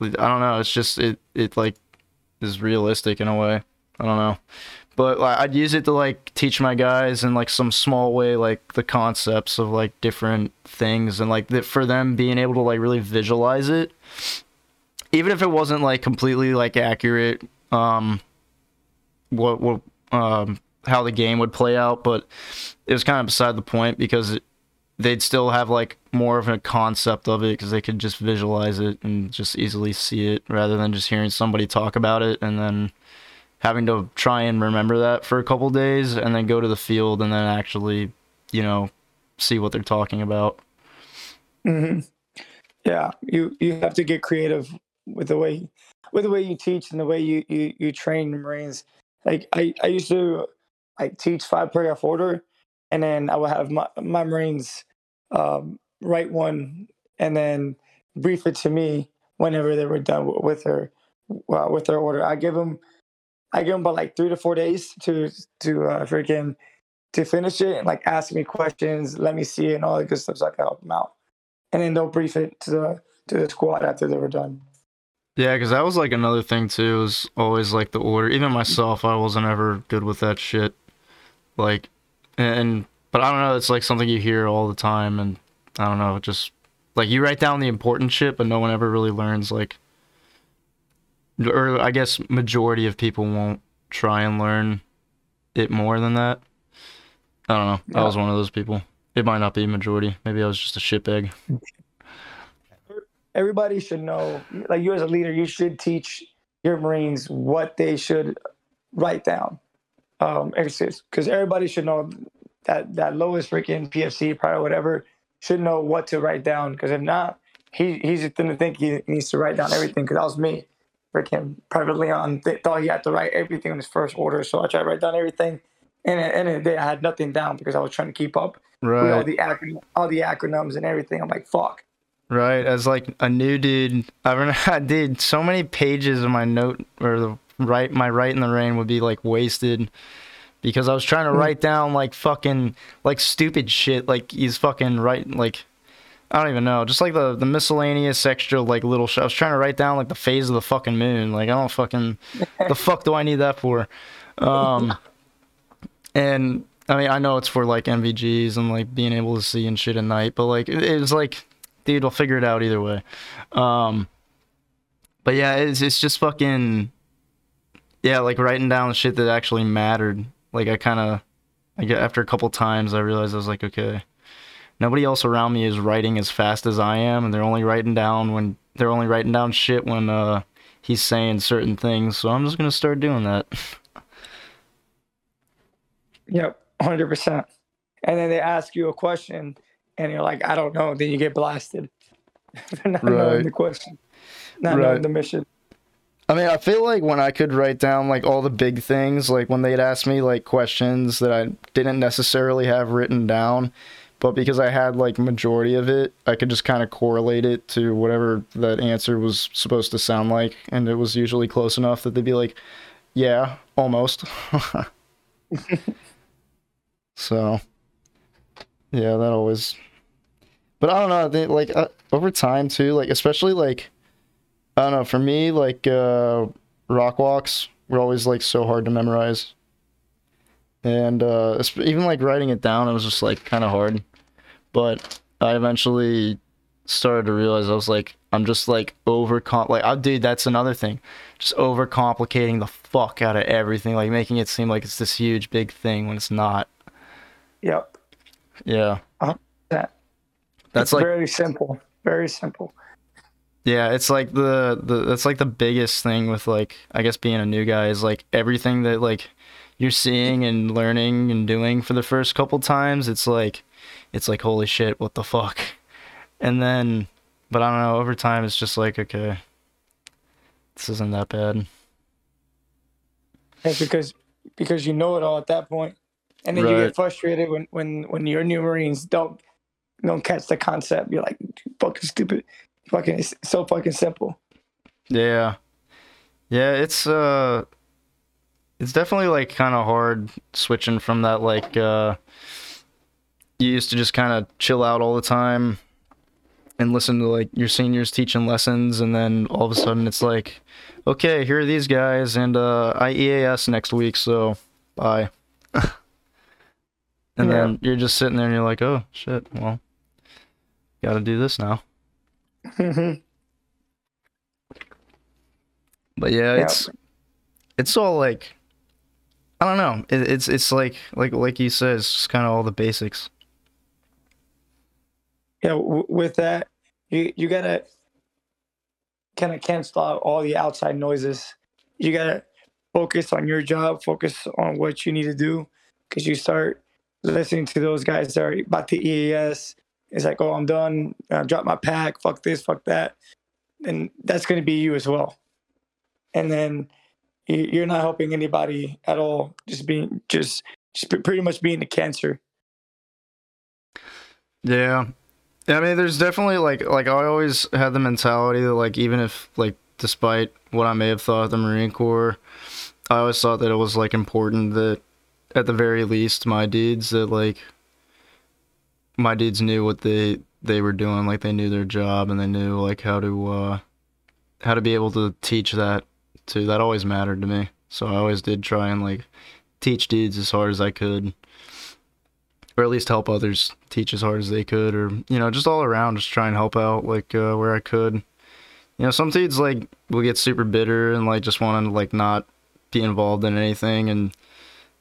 [SPEAKER 1] I don't know, it's just it it like is realistic in a way. I don't know. But like I'd use it to like teach my guys in like some small way like the concepts of like different things and like that for them being able to like really visualize it even if it wasn't like completely like accurate um what what um how the game would play out but it was kind of beside the point because it, they'd still have like more of a concept of it because they could just visualize it and just easily see it rather than just hearing somebody talk about it and then having to try and remember that for a couple days and then go to the field and then actually you know see what they're talking about
[SPEAKER 2] hmm Yeah, you you have to get creative with the way with the way you teach and the way you you, you train Marines. Like I, I used to like teach five paragraph order, and then I would have my my Marines um, write one and then brief it to me whenever they were done with her uh, with their order. I give them, I give them about like three to four days to to uh, freaking to finish it and like ask me questions, let me see it, and all that good stuff, so I can help them out. And then they'll brief it to the to the squad after they were done.
[SPEAKER 1] Yeah, because that was like another thing too. Was always like the order. Even myself, I wasn't ever good with that shit. Like, and but I don't know. It's like something you hear all the time, and I don't know. It just like you write down the important shit, but no one ever really learns. Like, or I guess majority of people won't try and learn it more than that. I don't know. I was one of those people. It might not be majority. Maybe I was just a shitbag.
[SPEAKER 2] Everybody should know, like you as a leader, you should teach your Marines what they should write down. Um, because everybody should know that that lowest freaking PFC, probably whatever, should know what to write down. Because if not, he he's just gonna think he needs to write down everything. Because that was me. Freaking Private Leon th- thought he had to write everything in his first order, so I tried to write down everything. And at the end of the day, I had nothing down because I was trying to keep up
[SPEAKER 1] Right.
[SPEAKER 2] with all the acron- all the acronyms and everything. I'm like, fuck.
[SPEAKER 1] Right, as like a new dude, I remember I did so many pages of my note or the right my right in the rain would be like wasted because I was trying to
[SPEAKER 2] Hmm.
[SPEAKER 1] write down like fucking like stupid shit like he's fucking right like I don't even know just like the the miscellaneous extra like little shit. I was trying to write down like the phase of the fucking moon like I don't fucking <laughs> the fuck do I need that for um and I mean I know it's for like NVGs and like being able to see and shit at night but like it, it was like dude, we'll figure it out either way. Um, but yeah, it's it's just fucking yeah, like writing down the shit that actually mattered. Like I kind of, I get after a couple times, I realized I was like, okay, nobody else around me is writing as fast as I am, and they're only writing down when they're only writing down shit when uh he's saying certain things. So I'm just gonna start doing that.
[SPEAKER 2] Yep, hundred percent. And then they ask you a question, and you're like, I don't know. Then you get blasted <laughs> for not
[SPEAKER 1] Right.
[SPEAKER 2] knowing the question, not
[SPEAKER 1] Right.
[SPEAKER 2] knowing the mission.
[SPEAKER 1] I mean, I feel like when I could write down like all the big things, like when they'd ask me like questions that I didn't necessarily have written down, but because I had like majority of it, I could just kind of correlate it to whatever that answer was supposed to sound like, and it was usually close enough that they'd be like, "Yeah, almost." <laughs> <laughs> so, yeah, that always. But I don't know. They, like uh, over time too, like especially like I don't know. For me, like uh, rock walks were always like so hard to memorize, and uh, even like writing it down, it was just like kind of hard. But I eventually started to realize I was like, I'm just like over like, oh, dude, that's another thing, just over complicating the fuck out of everything, like making it seem like it's this huge big thing when it's not.
[SPEAKER 2] Yep,
[SPEAKER 1] Yeah,
[SPEAKER 2] that
[SPEAKER 1] that's like
[SPEAKER 2] very simple, very simple.
[SPEAKER 1] Yeah, it's like the the that's like the biggest thing with like I guess being a new guy is like everything that like you're seeing and learning and doing for the first couple times, it's like it's like holy shit, what the fuck. And then but I don't know, over time it's just like okay. This isn't that bad.
[SPEAKER 2] It's because because you know it all at that point, and then you get frustrated when when when your new Marines don't don't catch the concept. You're like fucking stupid, fucking it's so fucking simple.
[SPEAKER 1] Yeah. Yeah, it's uh it's definitely like kind of hard switching from that like uh you used to just kind of chill out all the time and listen to like your seniors teaching lessons and then all of a sudden it's like okay, here are these guys and uh I EAS next week, so bye. <laughs> and
[SPEAKER 2] Yeah.
[SPEAKER 1] then you're just sitting there and you're like, "Oh, shit. Well, got to do this now." <laughs> But yeah,
[SPEAKER 2] Yeah.
[SPEAKER 1] it's it's all like I don't know. It, it's it's like like like you said, it's just kind of all the basics.
[SPEAKER 2] yeah, w- with that, you you gotta kind of cancel out all the outside noises. You gotta focus on your job, focus on what you need to do, because you start listening to those guys that are about the EAS. It's like, oh, I'm done. I drop my pack. Fuck this. Fuck that. And that's gonna be you as well. And then you- you're not helping anybody at all. Just being just just pretty much being the cancer.
[SPEAKER 1] Yeah. I mean, there's definitely like like I always had the mentality that like even if like despite what I may have thought of the Marine Corps, I always thought that it was like important that at the very least my deeds that like my dudes knew what they they were doing, like they knew their job and they knew like how to uh how to be able to teach that too. That always mattered to me. So I always did try and like teach dudes as hard as I could. Or at least help others teach as hard as they could, or you know, just all around, just try and help out like uh, where I could. You know, some dudes like will get super bitter and like just want to like not be involved in anything, and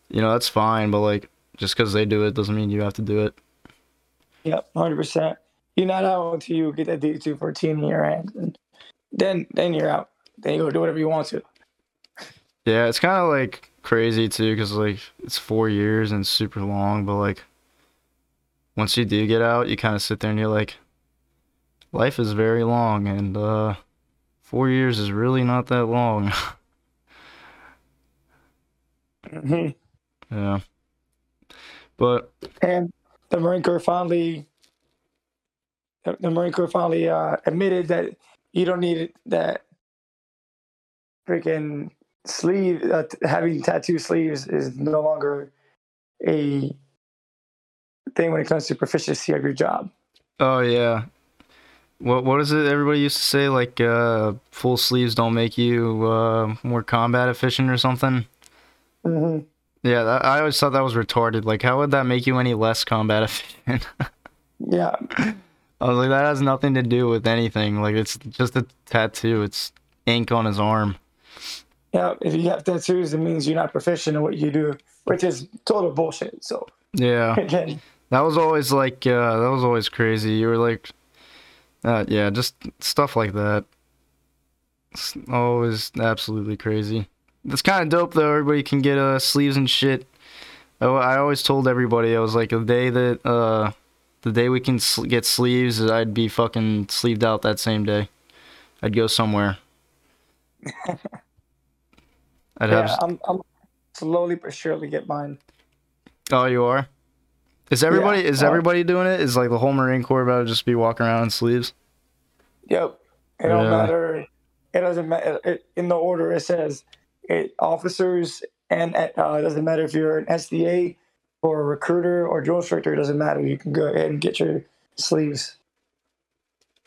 [SPEAKER 1] you know that's fine. But like, just because they do it doesn't mean you have to do it.
[SPEAKER 2] Yep, hundred percent. You're not out until you get that D two fourteen in your hand, and then then you're out. Then you go do whatever you want to.
[SPEAKER 1] Yeah, it's kind of like crazy too, because like it's four years and super long, but like once you do get out, you kind of sit there and you're like, life is very long, and uh, four years is really not that long. <laughs>
[SPEAKER 2] hmm
[SPEAKER 1] yeah, but
[SPEAKER 2] And the Marine Corps finally, the, the Marine Corps finally uh, admitted that you don't need that freaking sleeve, uh, t- having tattoo sleeves is no longer a thing when it comes to proficiency of your job.
[SPEAKER 1] oh yeah, what what is it? Everybody used to say like uh, full sleeves don't make you uh, more combat efficient or something.
[SPEAKER 2] hmm
[SPEAKER 1] Yeah, that, I always thought that was retarded. Like, how would that make you any less combat <laughs> efficient?
[SPEAKER 2] Yeah,
[SPEAKER 1] I was like, that has nothing to do with anything. Like, it's just a tattoo. It's ink on his arm.
[SPEAKER 2] yeah. If you have tattoos, it means you're not proficient in what you do, which is total bullshit. So
[SPEAKER 1] Yeah, <laughs>
[SPEAKER 2] again,
[SPEAKER 1] that was always like, uh, that was always crazy. You were like, uh, yeah, just stuff like that. It's always absolutely crazy. It's kind of dope though. Everybody can get uh, sleeves and shit. I, I always told everybody I was like, the day that uh, the day we can sl- get sleeves, I'd be fucking sleeved out that same day. I'd go somewhere. <laughs> I'd have.
[SPEAKER 2] yeah, I'm, I'm slowly but surely get mine.
[SPEAKER 1] Oh, you are. Is everybody is
[SPEAKER 2] uh,
[SPEAKER 1] everybody doing it? Is like the whole Marine Corps about to just be walking around in sleeves?
[SPEAKER 2] Yep. It don't
[SPEAKER 1] Yeah.
[SPEAKER 2] matter. It doesn't matter. It, in the order it says, it officers and uh, it doesn't matter if you're an SDA or a recruiter or drill instructor. It doesn't matter. You can go ahead and get your sleeves.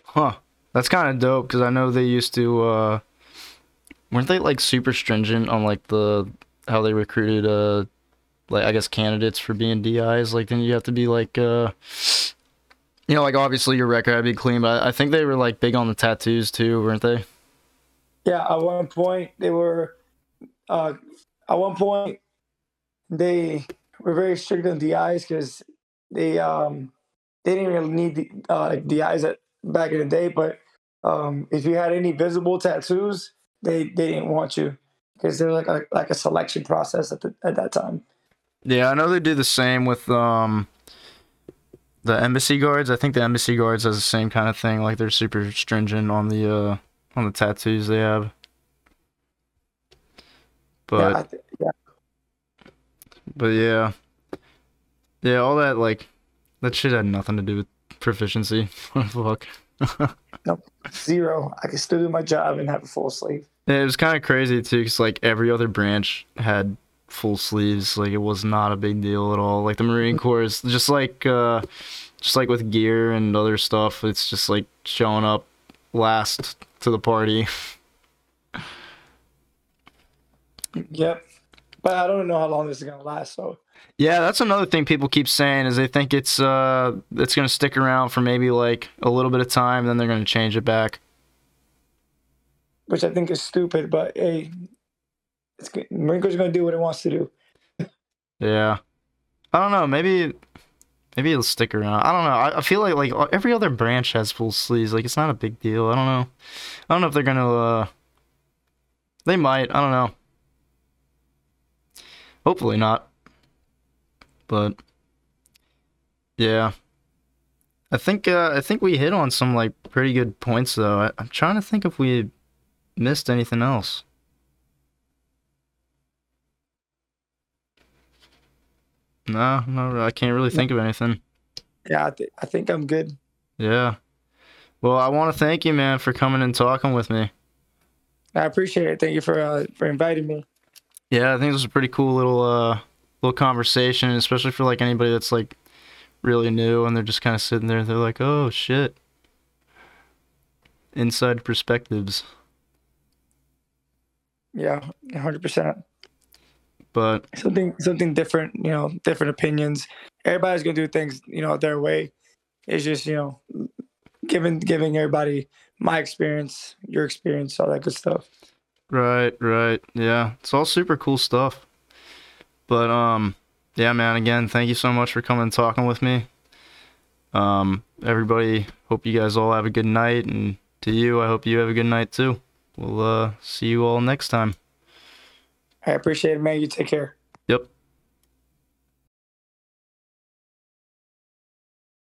[SPEAKER 1] Huh. That's kind of dope because I know they used to. uh Weren't they like super stringent on like the how they recruited uh like I guess candidates for being DIs? Like then you have to be like uh you know like obviously your record had to be clean, but I I think they were like big on the tattoos too, weren't they?
[SPEAKER 2] Yeah. At one point, they were. Uh, at one point, they were very strict on DIs because they um they didn't really need the uh, at back in the day. But um, if you had any visible tattoos, they they didn't want you because they're like a like a selection process at the, at that time.
[SPEAKER 1] Yeah, I know they do the same with um the embassy guards. I think the embassy guards has the same kind of thing. Like they're super stringent on the uh on the tattoos they have. But
[SPEAKER 2] yeah, th- yeah,
[SPEAKER 1] but yeah. Yeah, all that like that shit had nothing to do with proficiency. <laughs> Fuck. <laughs> nope.
[SPEAKER 2] zero. I can still do my job and have a full sleeve.
[SPEAKER 1] Yeah, it was kind of crazy too, cause like every other branch had full sleeves. Like it was not a big deal at all. Like the Marine Corps is just like, uh, just like with gear and other stuff. It's just like showing up last to the party. <laughs>
[SPEAKER 2] Yep. But I don't know how long this is gonna last. So
[SPEAKER 1] Yeah, that's another thing people keep saying is they think it's uh it's gonna stick around for maybe like a little bit of time, then they're gonna change it back.
[SPEAKER 2] which I think is stupid. But hey, it's good. Marine gonna do what it wants to do.
[SPEAKER 1] Yeah, I don't know. Maybe maybe it'll stick around. I don't know. I, I feel like like every other branch has full sleeves. Like it's not a big deal. I don't know. I don't know if they're gonna. uh They might. I don't know. Hopefully not. But yeah, I think uh, I think we hit on some like pretty good points though. I, I'm trying to think if we missed anything else. No, no, I can't really think of anything.
[SPEAKER 2] Yeah, I, th- I think I'm good.
[SPEAKER 1] Yeah. Well, I want to thank you, man, for coming and talking with me.
[SPEAKER 2] I appreciate it. Thank you for uh, for inviting me.
[SPEAKER 1] Yeah, I think this was a pretty cool little uh little conversation, especially for like anybody that's like really new and they're just kind of sitting there. They're like, "Oh shit." Inside perspectives.
[SPEAKER 2] Yeah, hundred percent.
[SPEAKER 1] But
[SPEAKER 2] Something something different. You know, different opinions. Everybody's gonna do things you know their way. It's just you know giving giving everybody my experience, your experience, all that good stuff.
[SPEAKER 1] Right, right. Yeah. It's all super cool stuff. But um yeah, man, again, thank you so much for coming and talking with me. Um everybody, hope you guys all have a good night and to you, I hope you have a good night too. We'll uh see you all next time.
[SPEAKER 2] I appreciate it, man. You take care.
[SPEAKER 1] Yep.